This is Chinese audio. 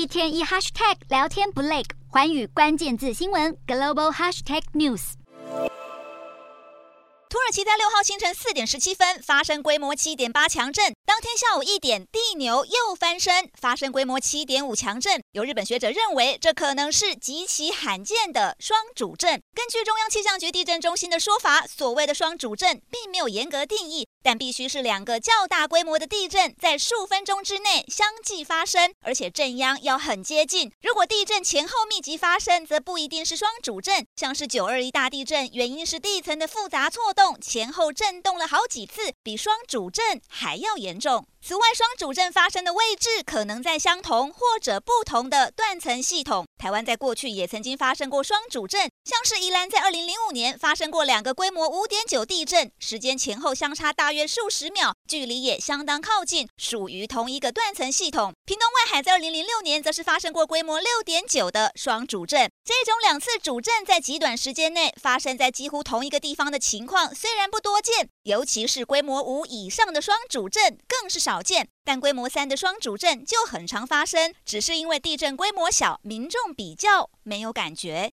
一天一 hashtag 聊天不累，环宇关键字新闻 global hashtag news。土耳其在六号清晨四点十七分发生规模七点八强震，当天下午一点地牛又翻身，发生规模七点五强震。有日本学者认为，这可能是极其罕见的双主震。根据中央气象局地震中心的说法，所谓的双主震并没有严格定义。但必须是两个较大规模的地震在数分钟之内相继发生，而且震央要很接近。如果地震前后密集发生，则不一定是双主震。像是九二一大地震，原因是地层的复杂错动，前后震动了好几次，比双主震还要严重。此外，双主阵发生的位置可能在相同或者不同的断层系统。台湾在过去也曾经发生过双主阵，像是宜兰在二零零五年发生过两个规模五点九地震，时间前后相差大约数十秒，距离也相当靠近，属于同一个断层系统。屏东外海在二零零六年则是发生过规模六点九的双主震。这种两次主震在极短时间内发生在几乎同一个地方的情况虽然不多见，尤其是规模五以上的双主震更是少见。但规模三的双主震就很常发生，只是因为地震规模小，民众比较没有感觉。